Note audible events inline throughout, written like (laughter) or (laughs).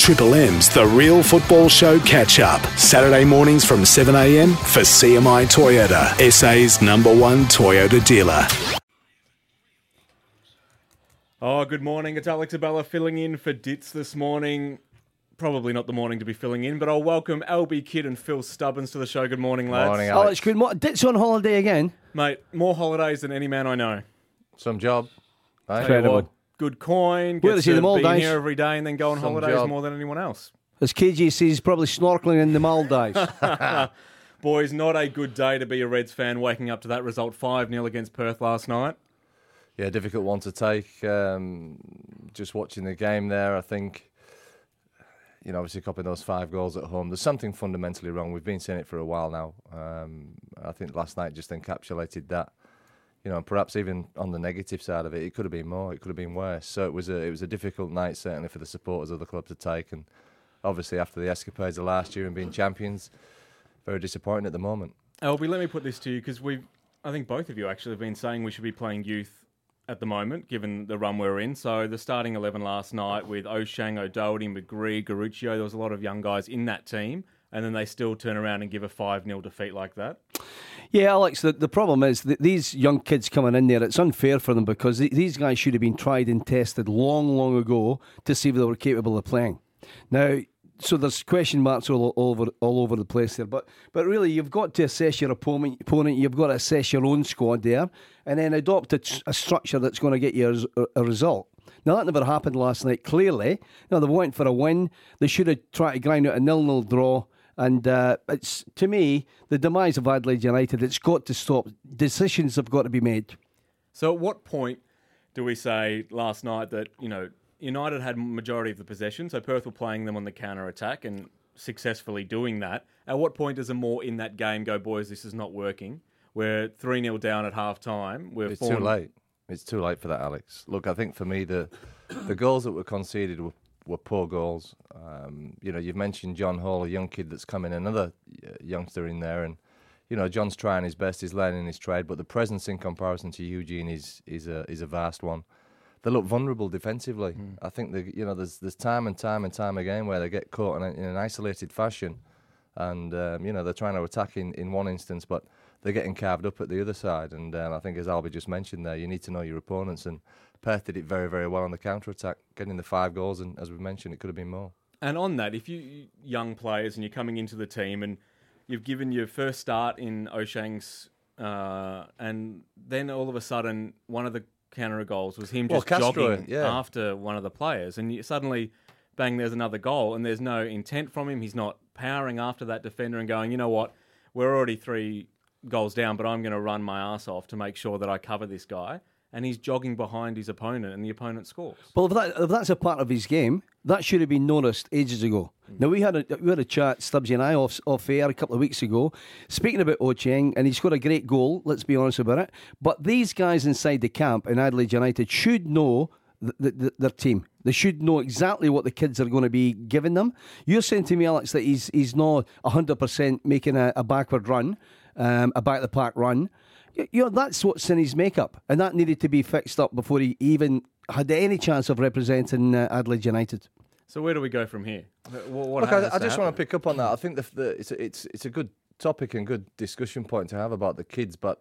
Triple M's The Real Football Show catch up. Saturday mornings from 7am for CMI Toyota, SA's number one Toyota dealer. Oh, good morning. It's Alex Abella filling in for Ditz this morning. Probably not the morning to be filling in, but I'll welcome Alby Kidd and Phil Stubbins to the show. Good morning, lads. Morning, Alex, Alex. good morning. Dit's on holiday again. Mate, more holidays than any man I know. Some job. Hey? Tell you Incredible. What, good coin. Well, Gets they see to the be Maldives. here every day and then go on Some holidays job. more than anyone else. As KG says, he's probably snorkeling in the Maldives. (laughs) Boys, not a good day to be a Reds fan waking up to that result 5 0 against Perth last night. Yeah, difficult one to take. Um, just watching the game there, I think, you know, obviously copying those five goals at home, there's something fundamentally wrong. We've been saying it for a while now. Um, I think last night just encapsulated that. You know, perhaps even on the negative side of it, it could have been more, it could have been worse. So it was a it was a difficult night certainly for the supporters of the club to take, and obviously after the escapades of last year and being champions, very disappointing at the moment. Alby, let me put this to you because we've, I think both of you actually have been saying we should be playing youth at the moment, given the run we're in. So the starting 11 last night with Ochieng, O'Doherty, McGree, Garuccio, there was a lot of young guys in that team. And then they still turn around and give a 5 0 defeat like that. yeah, Alex, the, the problem is that these young kids coming in there, it's unfair for them because th- these guys should have been tried and tested long, long ago to see if they were capable of playing. Now, so there's question marks all, all over all over the place there, but but really you've got to assess your opponent. Opponent, you've got to assess your own squad there, and then adopt a, a structure that's going to get you a, a result. Now that never happened last night. Clearly, now they went for a win. They should have tried to grind out a nil-nil draw. And uh, it's to me the demise of Adelaide United. It's got to stop. Decisions have got to be made. So at what point do we say last night that, you know, United had majority of the possession, so Perth were playing them on the counter attack and successfully doing that. At what point does Amor in that game go, boys, this is not working? We're 3 0 down at half time. We're It's 4 too late. It's too late for that, Alex. Look, I think for me the the goals that were conceded were, were poor goals. Um, you know, you've mentioned John Hall, a young kid that's coming, another uh, youngster in there, and you know John's trying his best, he's learning his trade, but the presence in comparison to Eugene is is a is a vast one. They look vulnerable defensively. I think the you know there's there's time and time and time again where they get caught in, a, in an isolated fashion, and um, you know they're trying to attack in, in one instance, but they're getting carved up at the other side. And um, I think, as Albie just mentioned there, you need to know your opponents. And Perth did it very, very well on the counter attack, getting the five goals. And as we mentioned, it could have been more. And on that, if you young players and you're coming into the team and you've given your first start in Ochieng's, uh, and then all of a sudden one of the counter goals was him Well, just Castro, jogging yeah. after one of the players, and you, suddenly, bang, there's another goal, and there's no intent from him. He's not powering after that defender and going, you know what, we're already three goals down, but I'm going to run my ass off to make sure that I cover this guy. And he's jogging behind his opponent, and the opponent scores. Well, if, that, if that's a part of his game, that should have been noticed ages ago. Mm. Now we had a we had a chat, Stubbsy and I, off off air a couple of weeks ago, speaking about Ochieng, and he scored a great goal. Let's be honest about it. But these guys inside the camp in Adelaide United should know th th th their team. They should know exactly what the kids are going to be giving them. You're saying to me, Alex, that he's he's not hundred percent making a, a backward run, um, a back the park run. Y- You know, that's what's in his makeup, and that needed to be fixed up before he even had any chance of representing uh, Adelaide United. So where do we go from here? What, what Look, I, I to just want to pick up on that. I think the, the, it's, a, it's, it's a good topic and good discussion point to have about the kids. But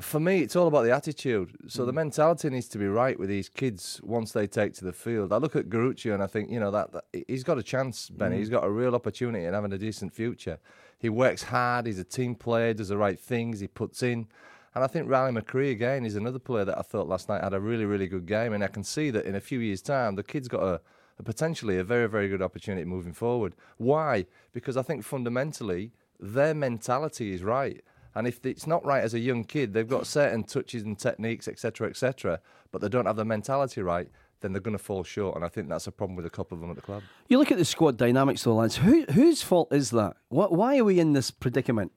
for me, it's all about the attitude. So the mentality needs to be right with these kids once they take to the field. I look at Garuccio and I think, you know, that, that he's got a chance, Benny. He's got a real opportunity in having a decent future. He works hard. He's a team player. Does the right things. He puts in. And I think Riley McGree again is another player that I thought last night had a really, really good game. And I can see that in a few years' time, the kid's got a, a potentially a very, very good opportunity moving forward. Why? Because I think fundamentally their mentality is right. And if it's not right as a young kid, they've got certain touches and techniques, etc., etc., but they don't have the mentality right, then they're going to fall short. And I think that's a problem with a couple of them at the club. You look at the squad dynamics, though, lads. Who, whose fault is that? Wh- Why are we in this predicament?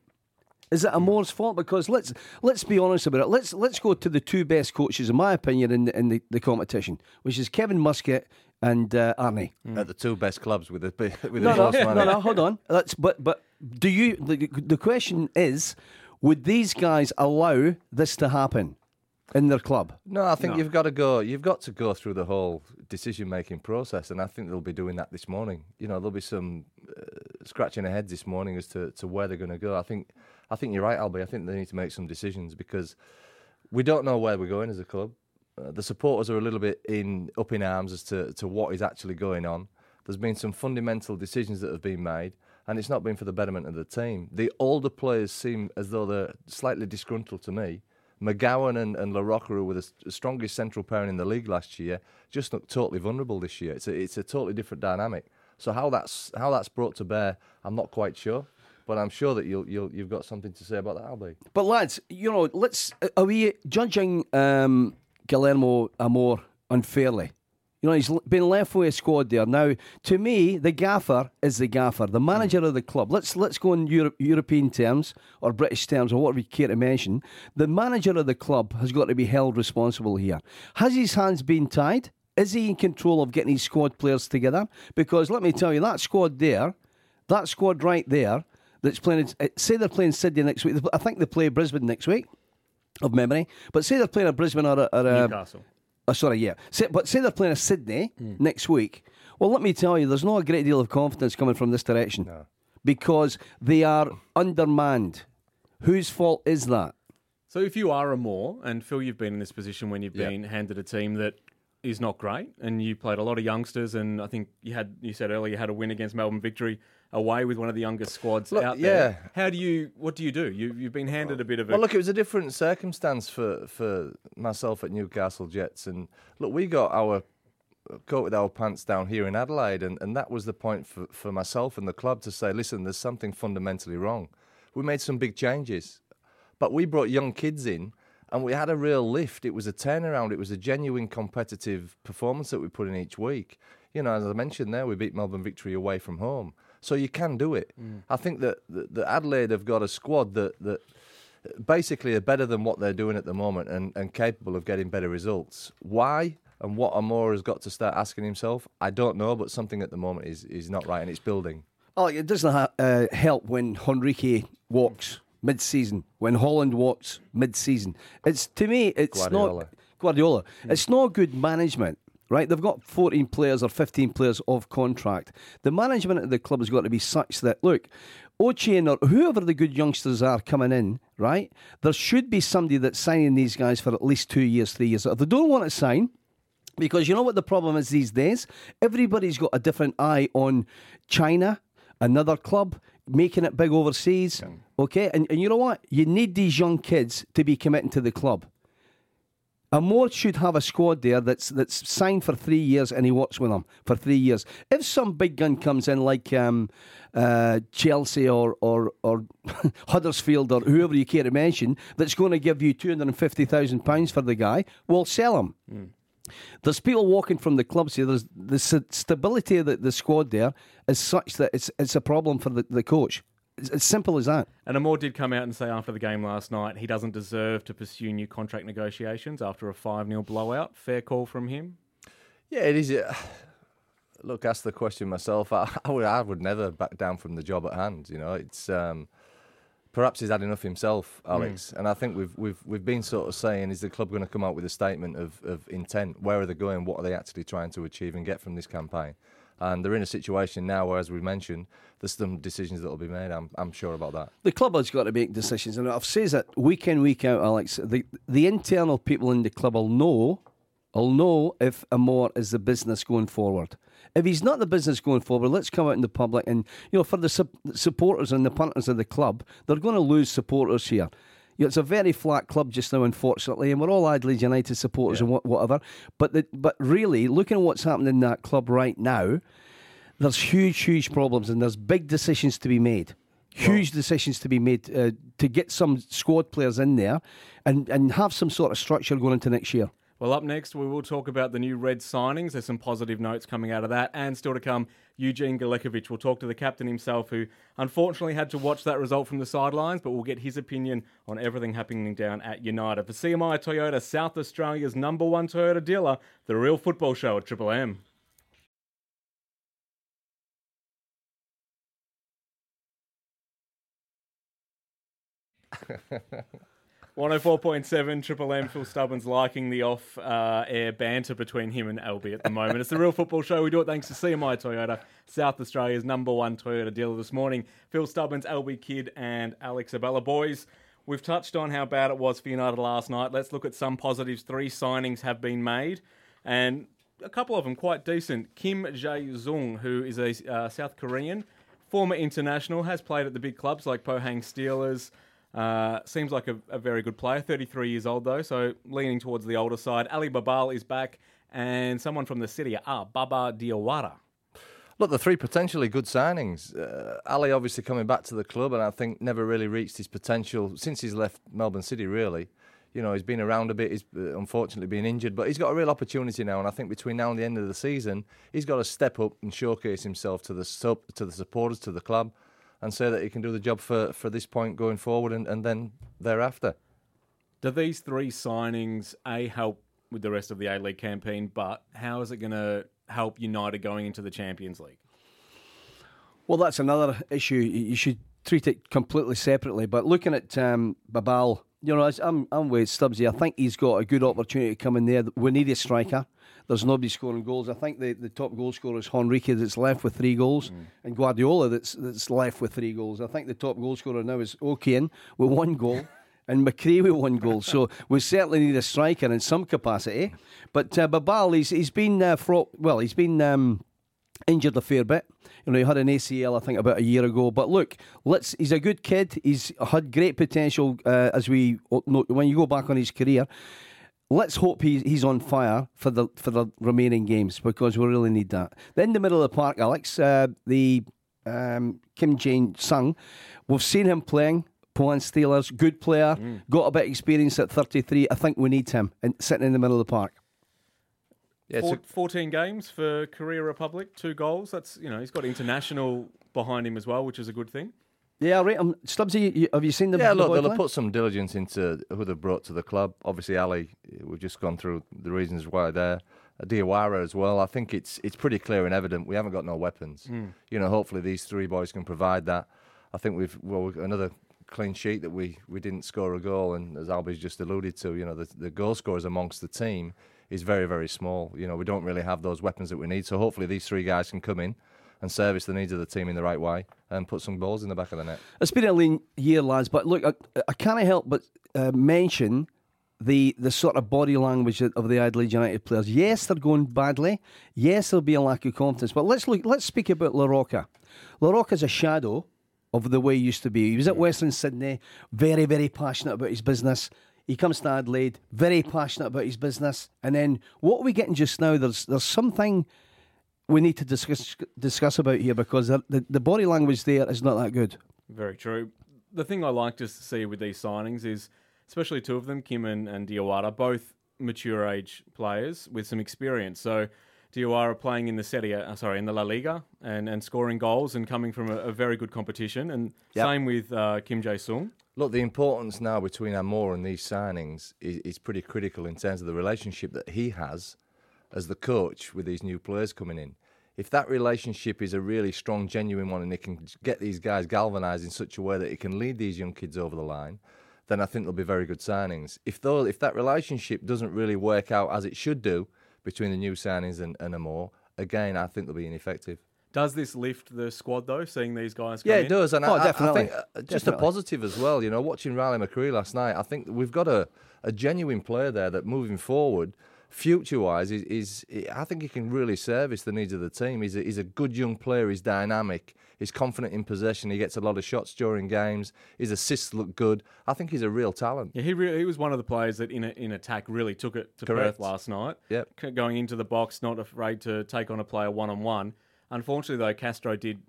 Is it Amor's fault? Because let's let's be honest about it. Let's let's go to the two best coaches, in my opinion, in the, in the, the competition, which is Kevin Muscat and uh, Arnie. At the two best clubs with the with No, the no, most money. no, no. Hold on. That's but but do you? The, the question is, would these guys allow this to happen? In their club. No, I think No. you've got to go. You've got to go through the whole decision-making process, and I think they'll be doing that this morning. You know, there'll be some uh, scratching their heads this morning as to, to where they're going to go. I think, I think you're right, Albie. I think they need to make some decisions because we don't know where we're going as a club. Uh, the supporters are a little bit in up in arms as to, to what is actually going on. There's been some fundamental decisions that have been made, and it's not been for the betterment of the team. The older players seem as though they're slightly disgruntled to me. McGowan and, and LaRocca, were the strongest central pairing in the league last year, just look totally vulnerable this year. It's a, it's a totally different dynamic. So how that's how that's brought to bear, I'm not quite sure, but I'm sure that you'll, you'll you've got something to say about that, Albie. But lads, you know, let's are we judging um, Guillermo Amor unfairly? You know, he's been left with a squad there. Now, to me, the gaffer is the gaffer, the manager of the club. Let's let's go in Euro- European terms or British terms or whatever you care to mention. The manager of the club has got to be held responsible here. Has his hands been tied? Is he in control of getting his squad players together? Because let me tell you, that squad there, that squad right there, that's playing. uh, Say they're playing Sydney next week. I think they play Brisbane next week, of memory. But say they're playing a Brisbane or or a Newcastle. Oh, sorry, yeah. Say, but say they're playing a Sydney hmm. next week. Well, let me tell you, there's not a great deal of confidence coming from this direction because they are undermanned. Whose fault is that? So if you are Amor, and Phil, you've been in this position when you've Yeah. been handed a team that is not great, and you played a lot of youngsters, and I think you had you said earlier you had a win against Melbourne Victory away with one of the youngest squads Look, out there. yeah. How do you? What do you do? You you've been handed a bit of a. Well, look, it was a different circumstance for, for myself at Newcastle Jets, and look, we got our coat with our pants down here in Adelaide, and, and that was the point for, for myself and the club to say, listen, there's something fundamentally wrong. We made some big changes, but we brought young kids in, and we had a real lift. It was a turnaround. It was a genuine competitive performance that we put in each week. You know, as I mentioned there, we beat Melbourne Victory away from home, so you can do it. I think that, that, that Adelaide have got a squad that that basically are better than what they're doing at the moment and, and capable of getting better results. Why and what Amora has got to start asking himself, I don't know, but something at the moment is, is not right and it's building. Oh, it doesn't ha- uh, help when Henrique walks mid-season, when Holland walks mid-season. It's to me, it's Guardiola. not Guardiola. Hmm. It's not good management. Right, they've got 14 players or 15 players off contract. The management of the club has got to be such that look, Ochieng or whoever the good youngsters are coming in, right? There should be somebody that's signing these guys for at least two years, three years. If they don't want to sign, because you know what the problem is these days? Everybody's got a different eye on China, another club, making it big overseas. Okay? And, and you know what? You need these young kids to be committing to the club. Amor should have a squad there that's that's signed for three years and he works with them for three years. If some big gun comes in like um, uh, Chelsea or or, or (laughs) Huddersfield or whoever you care to mention that's going to give you two hundred and fifty thousand pounds for the guy, we'll sell him. There's people walking from the clubs here. There's the stability of the, the squad there is such that it's it's a problem for the, the coach. It's as simple as that. And Amor did come out and say after the game last night he doesn't deserve to pursue new contract negotiations after a 5 0 blowout. Fair call from him. Yeah, it is. uh, (sighs) Look, ask the question myself. (laughs) I, I, would, I would never back down from the job at hand. You know, it's um, perhaps he's had enough himself, Alex. Hmm. And I think we've we've we've been sort of saying, is the club going to come out with a statement of, of intent? Where are they going? What are they actually trying to achieve and get from this campaign? And they're in a situation now where, as we mentioned, there's some decisions that will be made. I'm I'm sure about that. The club has got to make decisions, and I've said it week in week out, Alex. The the internal people in the club will know, will know if Amor is the business going forward. If he's not the business going forward, let's come out in the public and you know for the sup- supporters and the punters of the club, they're going to lose supporters here. You know, it's a very flat club just now, unfortunately, and we're all Adelaide United supporters and wha- whatever. But the, but really, looking at what's happening in that club right now, there's huge, huge problems, and there's big decisions to be made. Huge decisions to be made uh, to get some squad players in there and, and have some sort of structure going into next year. Well, up next, we will talk about the new Red signings. There's some positive notes coming out of that. And still to come, Eugene Galekovic. We'll talk to the captain himself, who unfortunately had to watch that result from the sidelines, but we'll get his opinion on everything happening down at United. For CMI Toyota, South Australia's number one Toyota dealer, the real football show at Triple M. (laughs) 104.7 Triple M. Phil Stubbins liking the off uh, air banter between him and Albie at the moment. It's the real football show. We do it thanks to CMI Toyota, South Australia's number one Toyota dealer this morning. Phil Stubbins, Albie Kidd, and Alex Abella. Boys, we've touched on how bad it was for United last night. Let's look at some positives. Three signings have been made, and a couple of them quite decent. Kim Jae Sung, who is a uh, South Korean, former international, has played at the big clubs like Pohang Steelers. Uh, seems like a, a, very good player. 33 years old though, so leaning towards the older side. Ali Babal is back, and someone from the city, ah, Baba Diawara. Look, the three potentially good signings. Uh, Ali obviously coming back to the club, and I think never really reached his potential since he's left Melbourne City. Really, you know, he's been around a bit. He's uh, unfortunately been injured, but he's got a real opportunity now. And I think between now and the end of the season, he's got to step up and showcase himself to the sub, to the supporters, to the club, and say that he can do the job for, for this point going forward and, and then thereafter. Do these three signings a help with the rest of the A League campaign? But how is it going to help United going into the Champions League? Well, that's another issue. You should treat it completely separately. But looking at um, Babal you know, I'm, I'm with Stubbsy. I think he's got a good opportunity to come in there. We need a striker. There's nobody scoring goals. I think the, the top goal scorer is Henrique that's left with three goals, mm. and Guardiola that's that's left with three goals. I think the top goal scorer now is Okiem with one goal. (laughs) and McGree with one goal. So we certainly need a striker in some capacity. But uh, Babal, he's, he's been uh, fraught, well, he's been um, injured a fair bit. You know, he had an ACL, I think, about a year ago. But look, let's. He's a good kid. He's had great potential. Uh, as we when you go back on his career, let's hope he's he's on fire for the for the remaining games because we really need that. Then the middle of the park, Alex, uh, the um, Kim Jae Sung, we've seen him playing. Pohang Steelers, good player, mm. got a bit of experience at 33. I think we need him and sitting in the middle of the park. Yeah, Four, 14 games for Korea Republic, two goals. That's you know he's got international behind him as well, which is a good thing. Yeah, right. Um, Stubbsy, have you seen the? Yeah, the look, they'll have put some diligence into who they've brought to the club. Obviously, Ali, we've just gone through the reasons why they're. Diawara as well. I think it's it's pretty clear and evident we haven't got no weapons. Mm. You know, hopefully these three boys can provide that. I think we've well another clean sheet that we, we didn't score a goal, and as Albie's just alluded to, you know the the goal scorers amongst the team is very, very small. You know, we don't really have those weapons that we need. So hopefully these three guys can come in and service the needs of the team in the right way and put some balls in the back of the net. It's been a lean year, lads, but look, I, I can't help but uh, mention the the sort of body language of the Adelaide United players. Yes, they're going badly. Yes, there'll be a lack of confidence. But let's look. Let's speak about La Roca. is a shadow of the way he used to be. He was at Western Sydney, very, very passionate about his business. He comes to Adelaide, very passionate about his business. And then what are we getting just now? There's there's something we need to discuss discuss about here because the, the, body language there is not that good. Very true. The thing I like to see with these signings is, especially two of them, Kim and, and Diawara, both mature age players with some experience. So Diawara playing in the Serie, uh, sorry, in the La Liga and, and scoring goals and coming from a, a very good competition. And yep. same with uh, Kim Jae Sung. Look, the importance now between Amor and these signings is, is pretty critical in terms of the relationship that he has as the coach with these new players coming in. If that relationship is a really strong, genuine one, and he can get these guys galvanised in such a way that he can lead these young kids over the line, then I think they'll be very good signings. If though, if that relationship doesn't really work out as it should do between the new signings and, and Amor, again, I think they'll be ineffective. Does this lift the squad though? Seeing these guys, yeah, it in? does, and oh, I, definitely. I think uh, just definitely. a positive as well. You know, watching Riley McGree last night, I think we've got a, a genuine player there that moving forward, future wise, is, is, I think he can really service the needs of the team. He's a, he's a good young player. He's dynamic. He's confident in possession. He gets a lot of shots during games. His assists look good. I think he's a real talent. Yeah, he really, he was one of the players that in a, in attack really took it to Correct. Perth last night. Yep. going into the box, not afraid to take on a player one on one. Unfortunately, though, Castro did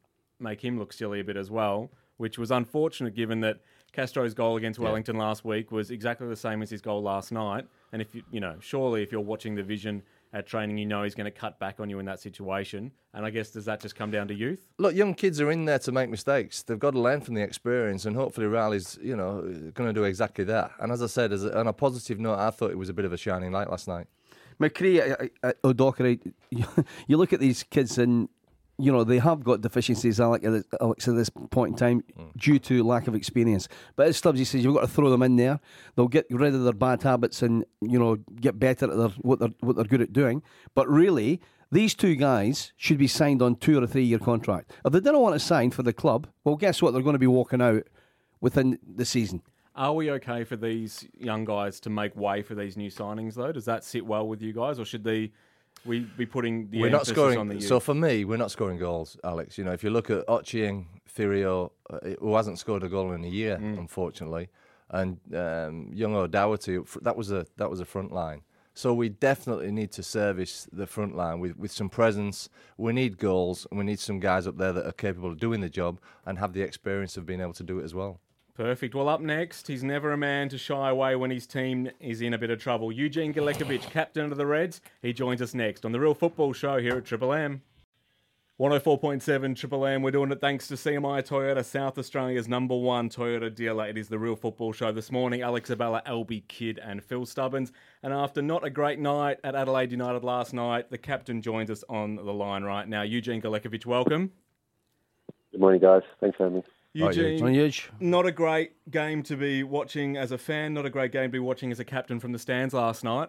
make him look silly a bit as well, which was unfortunate given that Castro's goal against Wellington yeah. last week was exactly the same as his goal last night. And if you, you know, surely if you're watching the vision at training, you know he's going to cut back on you in that situation. And I guess does that just come down to youth? Look, young kids are in there to make mistakes. They've got to learn from the experience, and hopefully Riley's, you know, going to do exactly that. And as I said, as a, on a positive note, I thought it was a bit of a shining light last night. McGree, uh, uh, O'Doherty, you look at these kids and you know they have got deficiencies, Alex, at this- Alex, at this point in time mm. due to lack of experience. But as Stubbsy says, you've got to throw them in there. They'll get rid of their bad habits and you know get better at their, what they're what they're good at doing. But really, these two guys should be signed on two or three year contract. If they don't want to sign for the club, well, guess what? They're going to be walking out within the season. Are we okay for these young guys to make way for these new signings, though? Does that sit well with you guys, or should they we be putting the we're not scoring. on the? So for me, we're not scoring goals, Alex. You know, if you look at Ochieng, Cirio, uh, who hasn't scored a goal in a year, Mm. unfortunately, and um, young O'Doherty, that was a that was a front line. So we definitely need to service the front line with, with some presence. We need goals, and we need some guys up there that are capable of doing the job and have the experience of being able to do it as well. Perfect. Well, up next, he's never a man to shy away when his team is in a bit of trouble. Eugene Galekovic, captain of the Reds, he joins us next on the Real Football Show here at Triple M. 104.7 Triple M. We're doing it thanks to CMI Toyota, South Australia's number one Toyota dealer. It is the Real Football Show this morning. Alex Abella, Alby Kidd, and Phil Stubbins. And after not a great night at Adelaide United last night, the captain joins us on the line right now. Eugene Galekovic, welcome. Good morning, guys. Thanks for having me. Hi, Eugene, On Huge. not a great game to be watching as a fan, not a great game to be watching as a captain from the stands last night.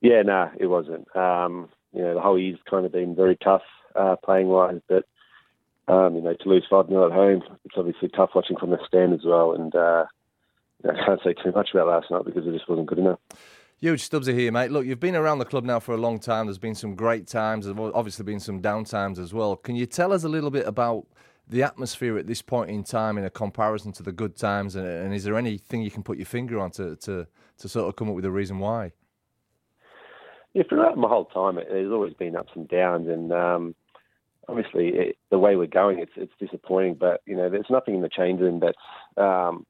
Yeah, no, it wasn't. Um, you know, the whole year's kind of been very tough uh, playing wise, but um, you know, to lose five 0 at home, it's obviously tough watching from the stand as well. And uh, you know, I can't say too much about last night because it just wasn't good enough. Huge Stubbsy here, mate. Look, you've been around the club now for a long time. There's been some great times. There's obviously been some down times as well. Can you tell us a little bit about the atmosphere at this point in time in a comparison to the good times? And, and is there anything you can put your finger on to, to, to sort of come up with a reason why? Yeah, throughout my whole time, it, there's always been ups and downs, and um, obviously it, the way we're going, it's it's disappointing. But you know, there's nothing in the change room that's um,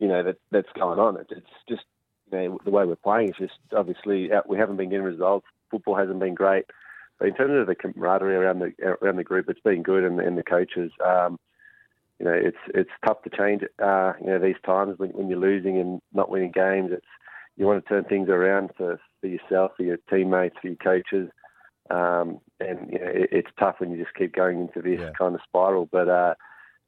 you know that that's going on. It, it's just you know the way we're playing. It's just obviously we haven't been getting results. Football hasn't been great. But in terms of the camaraderie around the around the group, it's been good, and, and the coaches. Um, you know, it's it's tough to change. Uh, you know, these times when, when you're losing and not winning games, it's you want to turn things around for, for yourself, for your teammates, for your coaches. Um, and you know, it, it's tough when you just keep going into this Yeah. kind of spiral. But uh,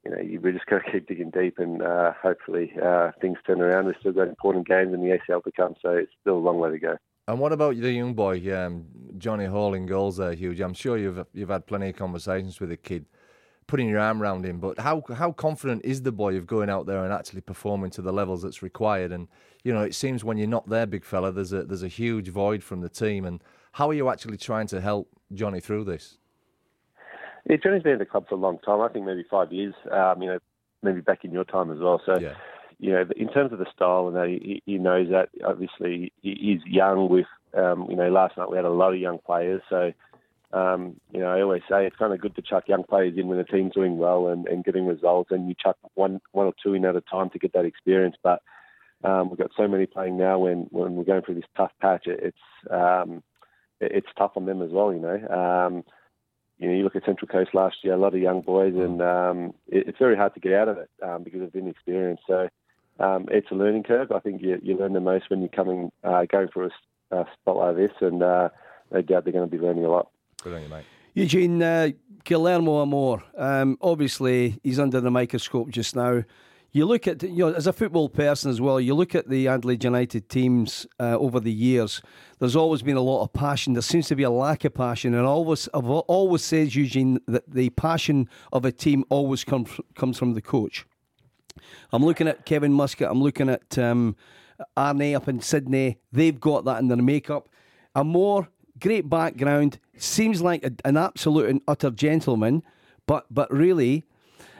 you know, you, we just got to keep digging deep, and uh, hopefully uh, things turn around. We've still got important games in the ACL to come, so it's still a long way to go. And what about the young boy, um, Johnny Hall in goals there, Huge? I'm sure you've you've had plenty of conversations with the kid, putting your arm around him. But how how confident is the boy of going out there and actually performing to the levels that's required? And you know, it seems when you're not there, big fella, there's a there's a huge void from the team. And how are you actually trying to help Johnny through this? Yeah, Johnny's been at the club for a long time. I think maybe five years. Um, you know, maybe back in your time as well. So, Yeah. You know, in terms of the style, and that he, he knows that. Obviously, he is young. With um, you know, last night we had a lot of young players. So, um, you know, I always say it's kind of good to chuck young players in when the team's doing well and, and getting results, and you chuck one one or two in at a time to get that experience. But um, we've got so many playing now. When when we're going through this tough patch, it, it's um, it, it's tough on them as well. You know. Um, you know, you look at Central Coast last year, a lot of young boys, and um, it, it's very hard to get out of it um, because of inexperience. So um, it's a learning curve. I think you, you learn the most when you're coming, uh, going for a spot like this, and uh, no doubt they're going to be learning a lot. Good on you, mate. Eugene uh, Guillermo Amor, um, obviously he's under the microscope just now. You look at, you know, as a football person as well, you look at the Adelaide United teams uh, over the years. There's always been a lot of passion. There seems to be a lack of passion, and always, I've always says Eugene that the passion of a team always comes comes from the coach. I'm looking at Kevin Muscat. I'm looking at um, Arne up in Sydney. They've got that in their makeup. Amor great background. Seems like a, an absolute and utter gentleman, but but really,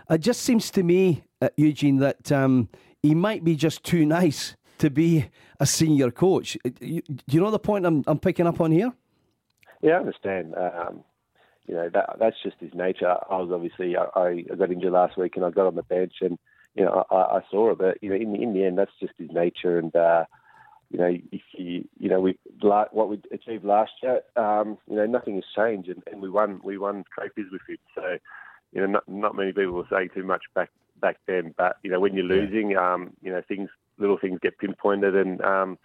it just seems to me, uh, Eugene, that um, he might be just too nice to be a senior coach. Uh, you- Do you know the point I'm, I'm picking up on here? Yeah, I understand. Um, you know, that that's just his nature. I was obviously I, I got injured last week, and I got on the bench, and you know, I, I saw it. But you know, in the in the end, that's just his nature, and. Uh, you know, if you, you know, we what we achieved last year, um, you know, nothing has changed, and, and we won, we won trophies with him. So, you know, not, not many people were saying too much back back then. But you know, when you're losing, um, you know, things, little things get pinpointed, and um,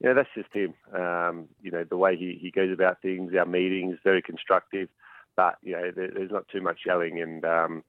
you know, that's just him. Um, you know, the way he, he goes about things, our meetings, very constructive. but you know, there, there's not too much yelling, and um,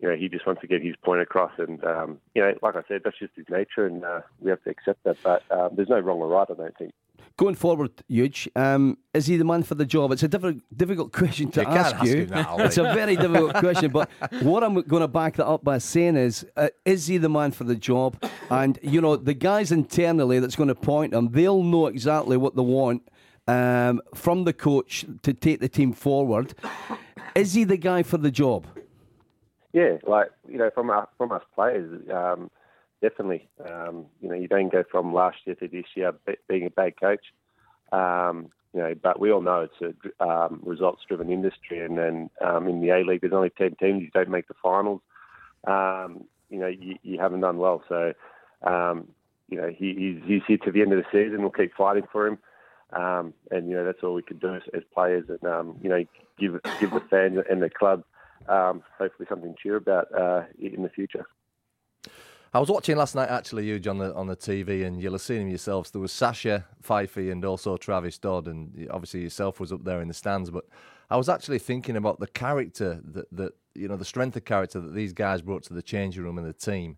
you know, he just wants to get his point across. And um, you know, like I said, that's just his nature, and uh, we have to accept that. But um, there's no wrong or right, I don't think. Going forward, Huge, um, is he the man for the job? It's a difficult, difficult (laughs) question to You ask, ask you. him that, it's a very difficult (laughs) question, but what I'm going to back that up by saying is, uh, is he the man for the job? And you know, the guys internally that's going to point him, they'll know exactly what they want um, from the coach to take the team forward. Is he the guy for the job? Yeah, like you know, from our, from us players, um, definitely. Um, you know, you don't go from last year to this year being a bad coach. Um, you know, but we all know it's a um, results-driven industry, and then um, in the A League, there's only ten teams. You don't make the finals. Um, you know, you, you haven't done well. So, you know, he, he's, he's here to the end of the season. We'll keep fighting for him. Um, and you know that's all we can do as, as players, and um, you know give give the fans and the club um, hopefully something to cheer about uh, in the future. I was watching last night actually, Huge, on the on the TV, and you'll have seen him yourselves. There was Sasha Fifey and also Travis Dodd, and obviously yourself was up there in the stands. But I was actually thinking about the character that, that you know the strength of character that these guys brought to the changing room and the team.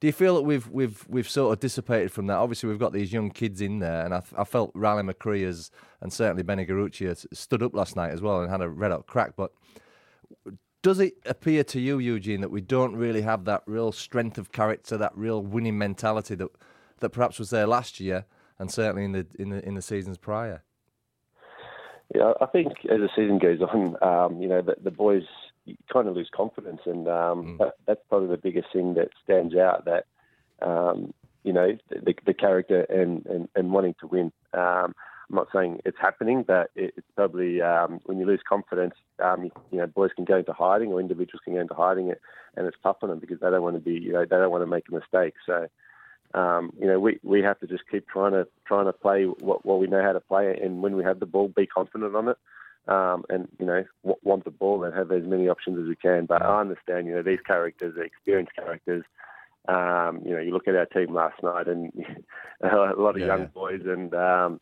Do you feel that we've we've we've sort of dissipated from that? Obviously, we've got these young kids in there, and I, I felt Riley McGree has, and certainly Benny Garucci stood up last night as well and had a red hot crack. But does it appear to you, Eugene, that we don't really have that real strength of character, that real winning mentality that that perhaps was there last year, and certainly in the in the in the seasons prior? Yeah, I think as the season goes on, um, you know, the, the boys kind of lose confidence, and um, that, that's probably the biggest thing that stands out. That um, you know, the, the character and, and, and wanting to win. Um, I'm not saying it's happening, but it, it's probably um, when you lose confidence, um, you, you know, boys can go into hiding or individuals can go into hiding, it, and it's tough on them because they don't want to be, you know, they don't want to make a mistake. So. Um, you know, we, we have to just keep trying to trying to play what, what we know how to play, and when we have the ball, be confident on it, um, and you know, w- want the ball and have as many options as we can. But I understand, you know, these characters are experienced characters. Um, you know, you look at our team last night, and (laughs) a lot of Yeah, young boys, and um,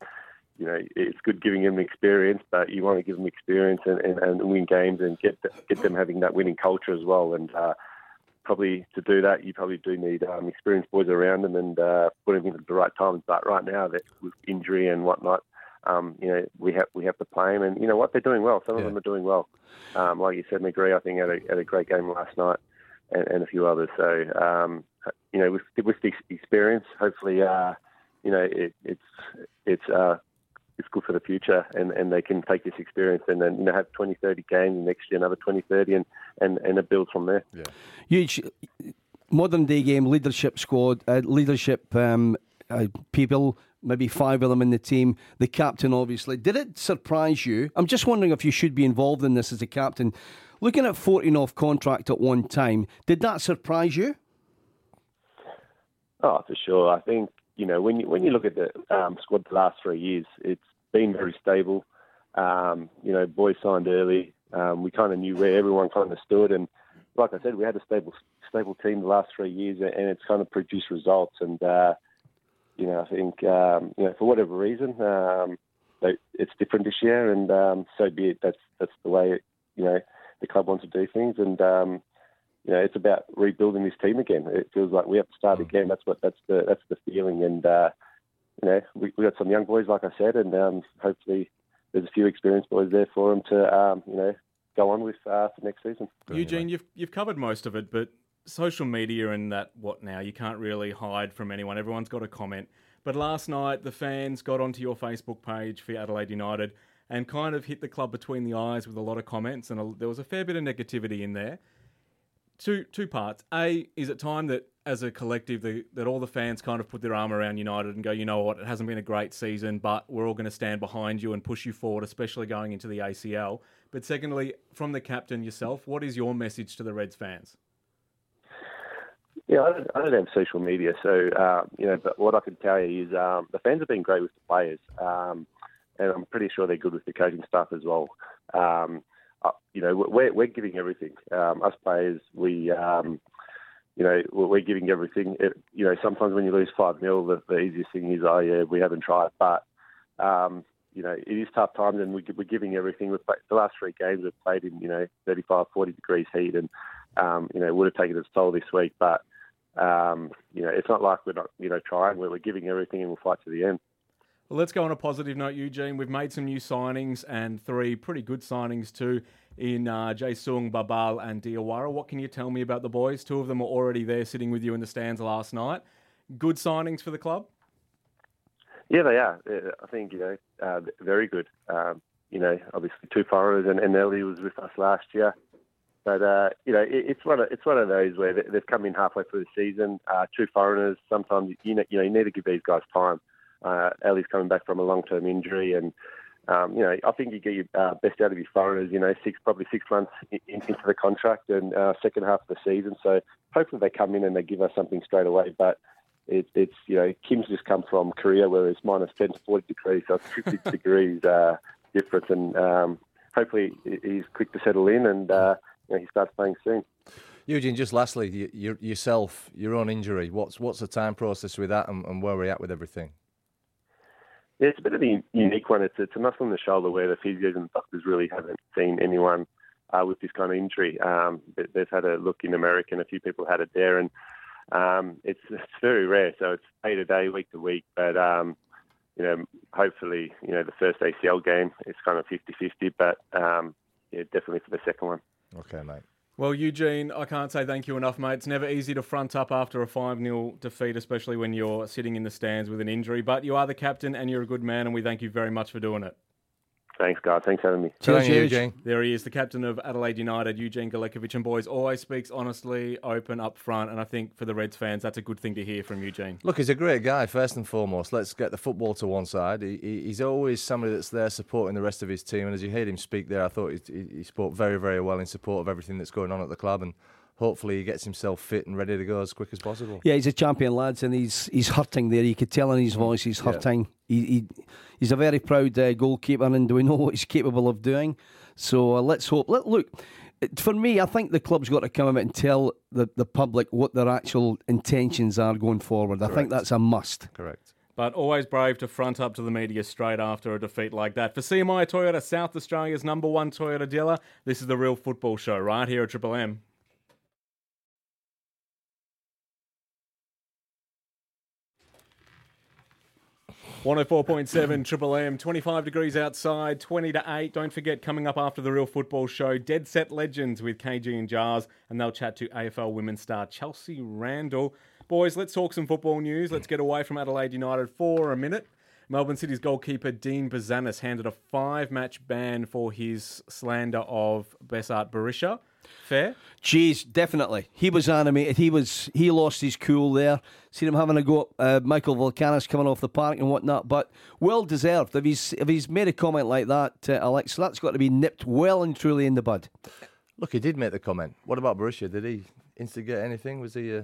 you know, it's good giving them experience, but you want to give them experience and, and, and win games and get get them having that winning culture as well. And uh, probably to do that, you probably do need um, experienced boys around them and uh, put them in at the right times. But right now, that with injury and whatnot, um, you know, we have we have to play them, and you know what, they're doing well. Some of them are doing well. Um, like you said, McGree, I think had a, had a great game last night, and, and a few others. So um, you know, with with the experience, hopefully, uh, you know, it, it's it's uh, it's good for the future, and, and they can take this experience and then you know have 20, 30 games next year another 20, 30, and and and it builds from there. Huge modern day game leadership squad, uh, leadership um, uh, people, maybe five of them in the team. The captain, obviously. Did it surprise you? I'm just wondering if you should be involved in this as a captain. Looking at 14 off contract at one time, did that surprise you? Oh, for sure. I think you know when you when you look at the um, squad the last three years, it's been very stable. Um, you know, boys signed early. Um, we kind of knew where everyone kind of stood, and like I said, we had a stable stable team the last three years, and it's kind of produced results. And uh, you know, I think um, you know for whatever reason, um, it's different this year, and um, so be it. That's that's the way you know the club wants to do things, and um, you know, it's about rebuilding this team again. It feels like we have to start again. That's what that's the that's the feeling. And uh, you know, we we got some young boys, like I said, and um, hopefully there's a few experienced boys there for them to um, you know go on with uh, for next season. Eugene, you've you've covered most of it, but social media and that what now you can't really hide from anyone. Everyone's got a comment. But last night the fans got onto your Facebook page for Adelaide United and kind of hit the club between the eyes with a lot of comments, and a, there was a fair bit of negativity in there. Two two parts. A, is it time that as a collective the, that all the fans kind of put their arm around United and go, you know what, it hasn't been a great season, but we're all going to stand behind you and push you forward, especially going into the ACL. But secondly, from the captain yourself, what is your message to the Reds fans? Yeah, I don't, I don't have social media, so uh, you know. But what I can tell you is um, the fans have been great with the players, um, and I'm pretty sure they're good with the coaching staff as well. Um, uh, you know, we're we're giving everything. Um, us players, we, um, you know, we're giving everything. It, you know, sometimes when you lose five 0 the, the easiest thing is, oh yeah, we haven't tried. But um, you know, it is tough times, and we, we're giving everything. We've played, the last three games we've played in, you know, 35, 40 degrees heat, and um, you know, would have taken its toll this week. But um, you know, it's not like we're not, you know, trying. We're, we're giving everything, and we'll fight to the end. Well, let's go on a positive note, Eugene. We've made some new signings and three pretty good signings too in uh, Jae Sung, Babal, and Diawara. What can you tell me about the boys? Two of them were already there sitting with you in the stands last night. Good signings for the club? Yeah, they are. I think, you know, uh, very good. Um, you know, obviously two foreigners, and, and Ellie was with us last year. But uh, you know, it, it's one of it's one of those where they've come in halfway through the season. Uh, two foreigners. Sometimes you know, you know you need to give these guys time. Uh, Ellie's coming back from a long-term injury, and um, you know I think you get your uh, best out of your foreigners. You know, six probably six months in, into the contract and uh, second half of the season. So hopefully they come in and they give us something straight away. But it, it's you know Kim's just come from Korea where it's minus ten to forty degrees, so it's fifty (laughs) degrees uh, difference, and um, hopefully he's quick to settle in and uh, you know, he starts playing soon. Eugene, just lastly, you, yourself, your own injury. What's what's the time process with that, and, and where we're at with everything? It's a bit of a unique one. It's, it's a muscle in the shoulder where the physios and the doctors really haven't seen anyone uh, with this kind of injury. Um, they've had a look in America, and a few people had it there, and um, it's it's very rare. So it's day to day, week to week. But um, you know, hopefully, you know, the first ACL game is kind of 50-50, but um, yeah, definitely for the second one. Okay, mate. Well, Eugene, I can't say thank you enough, mate. It's never easy to front up after a 5 0 defeat, especially when you're sitting in the stands with an injury. But you are the captain and you're a good man, and we thank you very much for doing it. Thanks, guys. Thanks for having me. Cheers, Eugene. There he is, the captain of Adelaide United, Eugene Galekovic. And boys, always speaks honestly, open, up front. And I think for the Reds fans, that's a good thing to hear from Eugene. Look, he's a great guy, first and foremost. Let's get the football to one side. He, he's always somebody that's there supporting the rest of his team. And as you heard him speak there, I thought he, he spoke very, very well in support of everything that's going on at the club. And hopefully he gets himself fit and ready to go as quick as possible. Yeah, he's a champion, lads, and he's he's hurting there. You could tell in his voice he's hurting. Yeah. He, he, he's a very proud uh, goalkeeper, and do we know what he's capable of doing. So uh, let's hope. Let, look, for me, I think the club's got to come out and tell the, the public what their actual intentions are going forward. Correct. I think that's a must. Correct. But always brave to front up to the media straight after a defeat like that. For CMI Toyota, South Australia's number one Toyota dealer, this is the real football show right here at Triple M. 104.7 Triple M, 25 degrees outside, 20 to 8. Don't forget, coming up after the real football show, Dead Set Legends with KG and Jars, and they'll chat to AFL women's star Chelsea Randall. Boys, let's talk some football news. Let's get away from Adelaide United for a minute. Melbourne City's goalkeeper Dean Bouzanis handed a five match ban for his slander of Besart Berisha. Fair? Jeez, definitely. He was animated. He was he lost his cool there. Seen him having a go at uh, Michael Valkanis coming off the park and whatnot, but well deserved. If he's if he's made a comment like that, uh, Alex, that's got to be nipped well and truly in the bud. Look, he did make the comment. What about Berisha? Did he instigate anything? Was he? Uh...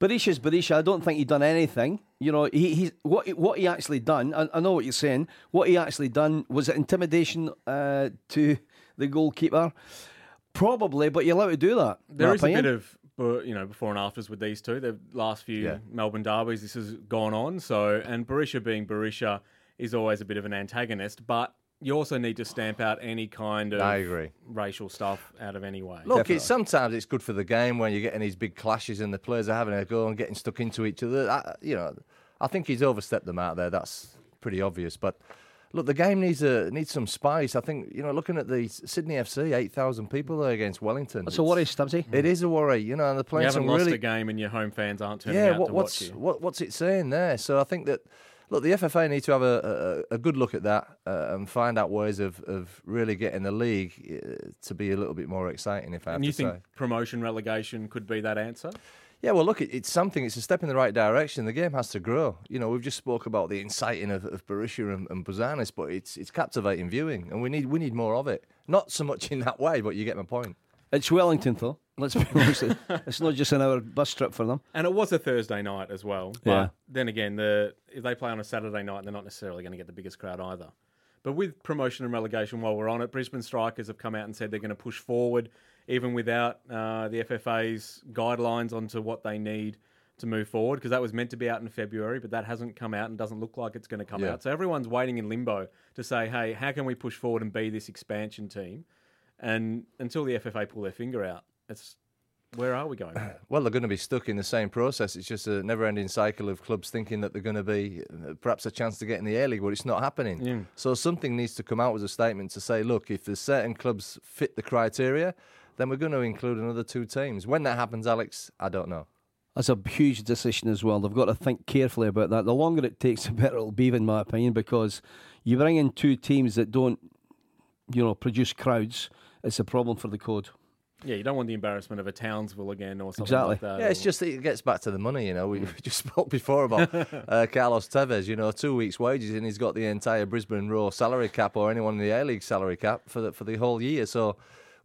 Berisha's Berisha. I don't think he'd done anything. You know, he he's what what he actually done. I, I know what you're saying. What he actually done was it intimidation uh, to the goalkeeper. Probably, but you're allowed to do that. There is opinion. a bit of but you know before and afters with these two. The last few yeah. Melbourne derbies, this has gone on. So and Berisha being Berisha is always a bit of an antagonist, but you also need to stamp out any kind of I agree. racial stuff out of any way. Look, it's, sometimes it's good for the game when you're getting these big clashes and the players are having a go and getting stuck into each other. I, you know, I think he's overstepped them out there. That's pretty obvious, but look, the game needs a needs some spice. I think you know, looking at the Sydney FC, eight thousand people there against Wellington. That's a worry, Stubbsy. It is a worry, you know. And they're playing you haven't some lost really... a game, and your home fans aren't turning yeah, out what, to what's, watch you. What, what's it saying there? So I think that look, the FFA need to have a, a, a good look at that uh, and find out ways of, of really getting the league uh, to be a little bit more exciting. If I have and you to think say. promotion relegation could be that answer? Yeah, well, look, it's something. It's a step in the right direction. The game has to grow. You know, we've just spoke about the inciting of, of Berisha and, and Bouzanis, but it's it's captivating viewing, and we need we need more of it. Not so much in that way, but you get my point. It's Wellington, though. Let's be honest. (laughs) it's not just an hour bus trip for them. And it was a Thursday night as well. But Yeah. then again, the if they play on a Saturday night, they're not necessarily going to get the biggest crowd either. But with promotion and relegation, while we're on it, Brisbane Strikers have come out and said they're going to push forward, even without uh, the FFA's guidelines onto what they need to move forward because that was meant to be out in February, but that hasn't come out and doesn't look like it's going to come Yeah. out. So everyone's waiting in limbo to say, hey, how can we push forward and be this expansion team? And until the FFA pull their finger out, it's where are we going? (clears throat) Well, they're going to be stuck in the same process. It's just a never-ending cycle of clubs thinking that they're going to be perhaps a chance to get in the A League, but it's not happening. Yeah. So something needs to come out as a statement to say, look, if there's certain clubs fit the criteria, then we're going to include another two teams. When that happens, Alex, I don't know. That's a huge decision as well. They've got to think carefully about that. The longer it takes, (laughs) the better it'll be, in my opinion, because you bring in two teams that don't, you know, produce crowds. It's a problem for the code. yeah, you don't want the embarrassment of a Townsville again or something Exactly. like that. Yeah, it's just that it gets back to the money. You know, we, (laughs) we just spoke before about (laughs) uh, Carlos Tevez. You know, two weeks' wages, and he's got the entire Brisbane Roar salary cap, or anyone in the A League salary cap for the for the whole year. So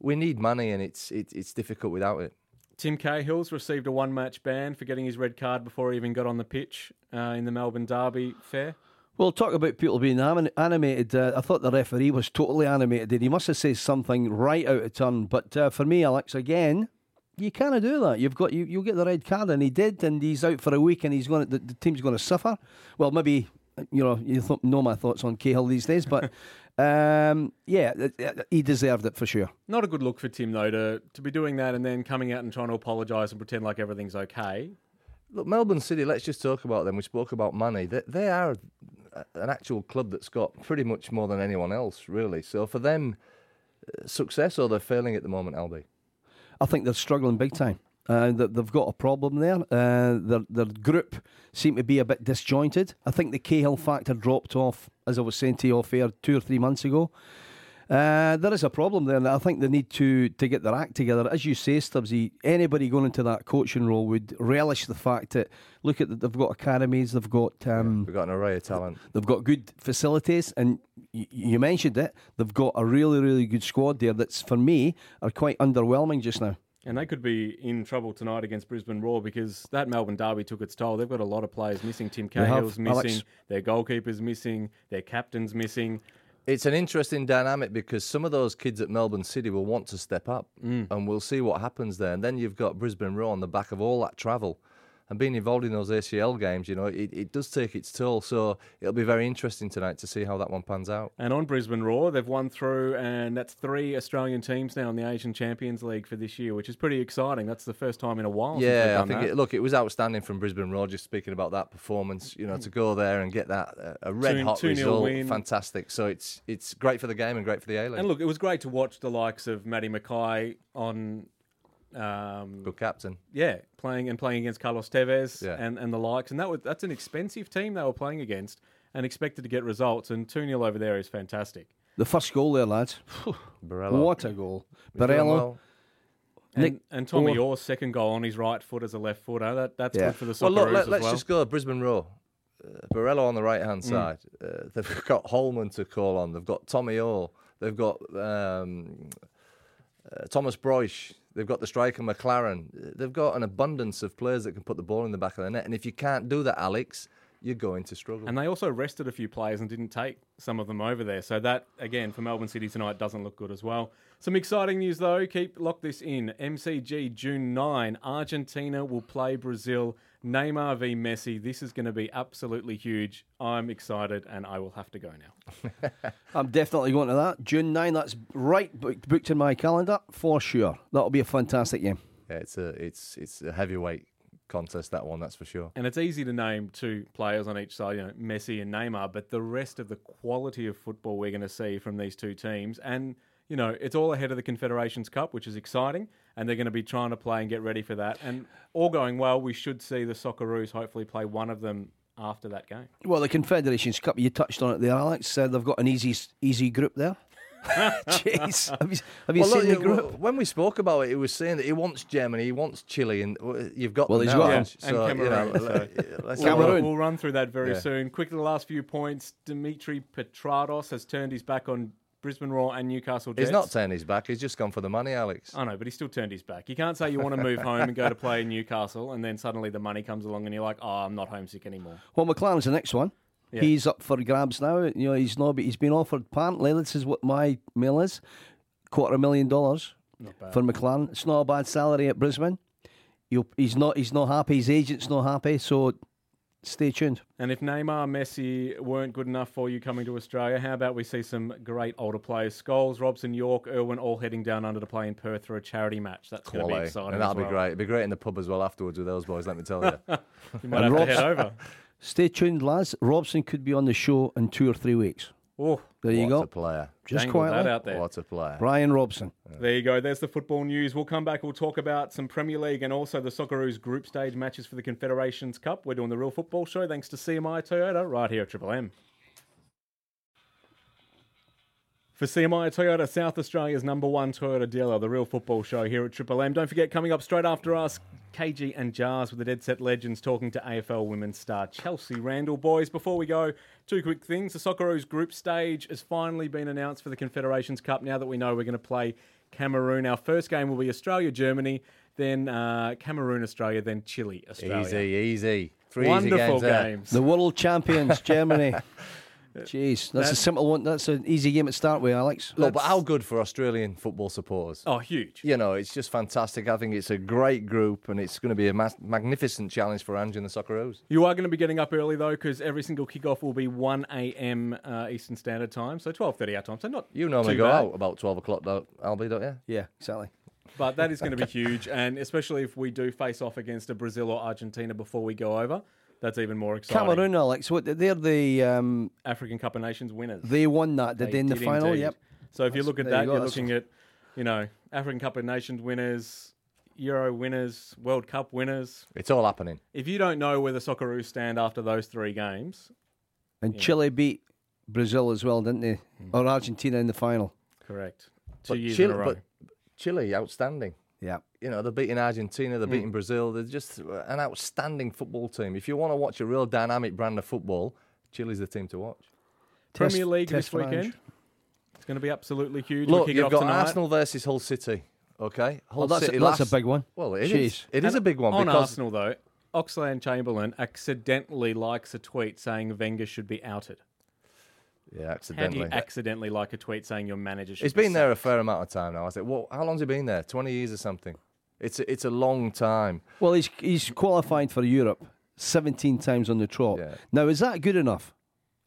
we need money, and it's it, it's difficult without it. Tim Cahill's received a one match ban for getting his red card before he even got on the pitch uh, in the Melbourne Derby fair. Well, talk about people being anim- animated. Uh, I thought the referee was totally animated. He must have said something right out of turn. But uh, for me, Alex, again, you can't do that. You've got you. You'll get the red card, and he did, and he's out for a week, and he's going. The, the team's going to suffer. Well, maybe you know you th- know my thoughts on Cahill these days, but (laughs) um, yeah, uh, uh, he deserved it for sure. Not a good look for Tim though to to be doing that and then coming out and trying to apologise and pretend like everything's okay. Look, Melbourne City. Let's just talk about them. We spoke about money. They, they are an actual club that's got pretty much more than anyone else, really. So for them, uh, success or they're failing at the moment, Alby. I think they're struggling big time. Uh, that they've got a problem there. Uh, their their group seem to be a bit disjointed. I think the Cahill factor dropped off, as I was saying to you off air two or three months ago. Uh, there is a problem there, and I think they need to to get their act together. As you say, Stubbsy, anybody going into that coaching role would relish the fact that look at that they've got academies, they've got um, We've got an array of talent. They've got good facilities, and y- you mentioned it. They've got a really, really good squad there. That's for me are quite underwhelming just now. And they could be in trouble tonight against Brisbane Roar because that Melbourne Derby took its toll. They've got a lot of players missing. Tim Cahill's missing, Alex. their goalkeeper's missing, their captain's missing. It's an interesting dynamic because some of those kids at Melbourne City will want to step up, mm. and we'll see what happens there. And then you've got Brisbane Roar on the back of all that travel. And being involved in those ACL games, you know, it, it does take its toll. So it'll be very interesting tonight to see how that one pans out. And on Brisbane Roar, they've won through, and that's three Australian teams now in the Asian Champions League for this year, which is pretty exciting. That's the first time in a while. Yeah, I think it, look, it was outstanding from Brisbane Roar. Just speaking about that performance, you know, to go there and get that uh, a red Two- hot 2-0 result, win. fantastic. So it's it's great for the game and great for the A League. And look, it was great to watch the likes of Matty McKay on, um, Good captain. yeah, playing and playing against Carlos Tevez Yeah. and, and the likes. And that was that's an expensive team they were playing against and expected to get results. And 2 0 over there is fantastic. The first goal there, lads. Barella. What a goal! He's Barella. And, Nick and Tommy Oar. Oar's second goal on his right foot as a left footer. That, that's Yeah. good for the Well, look, let, as let's well. just go to Brisbane Roar. Uh, Barella on the right hand side. Uh, they've (laughs) got Holman to call on. They've got Tommy Oar. They've got um, uh, Thomas Broich. They've got the striker Maclaren. They've got an abundance of players that can put the ball in the back of the net. And if you can't do that, Alex, you're going to struggle. And they also rested a few players and didn't take some of them over there. So that, again, for Melbourne City tonight doesn't look good as well. Some exciting news, though. Keep lock this in. MCG June 9. Argentina will play Brazil. Neymar v Messi. This is going to be absolutely huge. I'm excited and I will have to go now. (laughs) I'm definitely going to that. June 9, that's right booked, booked in my calendar for sure. That'll be a fantastic game. yeah, it's a it's it's a heavyweight contest that one. That's for sure. And it's easy to name two players on each side, you know, Messi and Neymar, but the rest of the quality of football we're going to see from these two teams, and you know, it's all ahead of the Confederations Cup, which is exciting, and they're going to be trying to play and get ready for that. And all going well, we should see the Socceroos hopefully play one of them after that game. Well, the Confederations Cup, you touched on it there, Alex. Uh, they've got an easy easy group there. (laughs) Jeez. Have you, have you Well, seen look, the group? when we spoke about it, he was saying that he wants Germany, he wants Chile, and uh, you've got Well, them he's now, got haven't them. you? And So, you know, Cameroon, let- let's We'll, Cameroon. we'll run through that very Yeah. soon. Quickly, the last few points. Dimitri Petratos has turned his back on Brisbane Roar and Newcastle Jets. He's not turning his back. He's just gone for the money, Alex. I know, but he still turned his back. You can't say you want to move home and go to play in Newcastle, and then suddenly the money comes along, and you're like, "Oh, I'm not homesick anymore." Well, Maclaren's the next one. Yeah. He's up for grabs now. You know, he's not. He's been offered. Apparently, this is what my mail is: quarter a million dollars for McLaren. It's not a bad salary at Brisbane. He'll, he's not. He's not happy. His agent's not happy. So stay tuned. And if Neymar, Messi weren't good enough for you coming to Australia, how about we see some great older players? Scholes, Robson, Yorke, Irwin, all heading down under to play in Perth for a charity match. That's going to be exciting. And that'll as be great. It'd be great in the pub as well afterwards with those boys, let me tell you. (laughs) You might And have to Rob's- head over. Stay tuned, lads. Robson could be on the show in two or three weeks. Oh, There you what go. a player. Just dangle quietly. that out there. What a player. Brian Robson. There you go. There's the football news. We'll come back. We'll talk about some Premier League and also the Socceroos group stage matches for the Confederations Cup. We're doing the Real Football Show thanks to CMI Toyota right here at Triple M. For CMI Toyota, South Australia's number one Toyota dealer, the Real Football Show here at Triple M. Don't forget, coming up straight after us, KG and Jars with the Dead Set Legends talking to AFL women's star Chelsea Randall. Boys, before we go, two quick things. The Socceroos group stage has finally been announced for the Confederations Cup now that we know we're going to play Cameroon. Our first game will be Australia Germany, then uh, Cameroon Australia, then Chile Australia. Easy, easy. Three Wonderful easy games games. The world champions, Germany. (laughs) Jeez, that's a simple one. That's an easy game to start with, Alex. Look, but how good for Australian football supporters? Oh, huge. You know, it's just fantastic. I think it's a great group, and it's going to be a mas- magnificent challenge for Ange and the Socceroos. You are going to be getting up early though, because every single kickoff will be 1 a.m. Uh, Eastern Standard Time, so 12:30 our time. So not You normally too go bad. out about 12 o'clock, though, Alby, don't you? Yeah, exactly. But that is going to be (laughs) huge, and especially if we do face off against a Brazil or Argentina before we go over, that's even more exciting. Cameroon, Alex. What they're the um, African Cup of Nations winners. they won that did they, in the did final. indeed. Yep. So if you look at there you that, you're looking at, you know, African Cup of Nations winners, Euro winners, World Cup winners. It's all happening. If you don't know where the Socceroos stand after those three games, And Chile beat Brazil as well, didn't they? Or Argentina in the final. correct, two But years Chile, in a row. but Chile, outstanding. Yeah. You know, they're beating Argentina, they're hmm. beating Brazil. They're just an outstanding football team. If you want to watch a real dynamic brand of football, Chile's the team to watch. Premier League this for Ange. weekend. It's going to be absolutely huge. Look, we kick you've got tonight. Arsenal versus Hull City. Okay, oh, Hull Oh, that's, City a, that's last- a big one. Well, it is. Jeez. It is And a big one on because Arsenal though. Oxlade Chamberlain accidentally likes a tweet saying Wenger should be outed. Yeah, accidentally. How do you accidentally. accidentally like a tweet saying your manager should He's be been there a fair amount of time now. I said, well, how long's he been there? Twenty years or something. It's a, it's a long time. Well, he's he's qualified for Europe 17 times on the trot. Yeah. Now, is that good enough?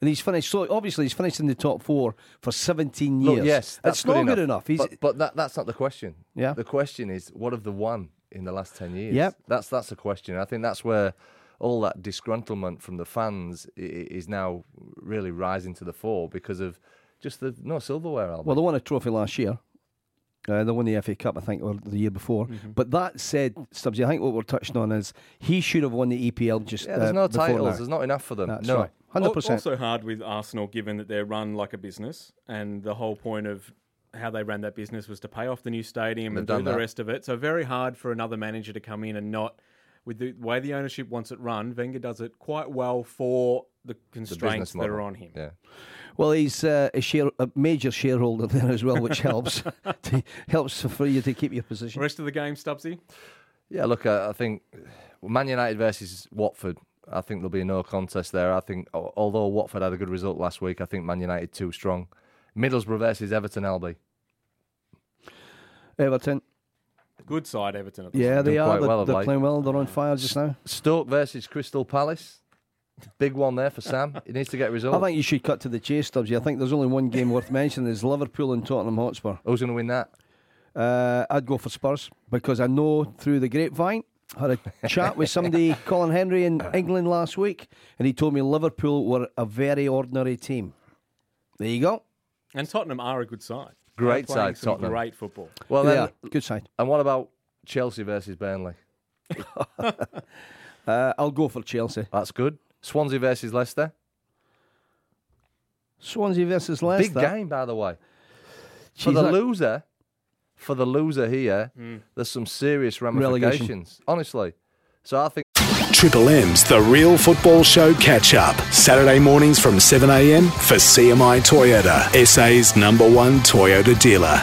And he's finished. So obviously, he's finished in the top four for 17 years. Look, yes, that's it's not good good enough. He's but but that, that's not the question. Yeah. The question is, what have they won in the last ten years? Yep. That's that's the question. I think that's where all that disgruntlement from the fans i- i- is now really rising to the fore because of just the no silverware. Albert. well, they won a trophy last year. Uh, they won the FA Cup, I think, or the year before. Mm-hmm. But that said, Stubbsy, I think what we're touching on is he should have won the EPL just. yeah, there's uh, no titles. now. There's not enough for them. That's no. right, hundred Al- percent. Also hard with Arsenal, given that they're run like a business, and the whole point of how they ran that business was to pay off the new stadium They've and do done the rest of it. So very hard for another manager to come in and not, with the way the ownership wants it run. Wenger does it quite well for the The constraints business that are on him. Yeah. Well, he's uh, a, share, a major shareholder there as well, which helps (laughs) (laughs) to, helps for you to keep your position. Rest of the game, Stubbsy. Yeah, look, I, I think Man United versus Watford. I think there'll be no contest there. I think, although Watford had a good result last week, I think Man United too strong. Middlesbrough versus Everton, LB. Everton, Good side, Everton. At the yeah, they are. They're, well they're playing well. They're on fire just now. Stoke versus Crystal Palace. Big one there for Sam. He needs to get a I result. think you should cut to the chase, Stubbsy. I think there's only one game worth mentioning: is Liverpool and Tottenham Hotspur. Who's going to win that? Uh, I'd go for Spurs because I know through the grapevine. Had a chat with somebody, (laughs) Colin Henry, in England last week, and he told me Liverpool were a very ordinary team. There you go. And Tottenham are a good side. Great side, Tottenham. Great football. Well, then, yeah, good side. and what about Chelsea versus Burnley? (laughs) Uh, I'll go for Chelsea. That's good. Swansea versus Leicester. Swansea versus Leicester. Big game, by the way. For Jeez, the that- loser, for the loser here, Hmm. there's some serious Relegation. ramifications. Honestly, so I think. Triple M's The Real Football Show Catch Up. Saturday mornings from 7am for CMI Toyota, SA's number one Toyota dealer.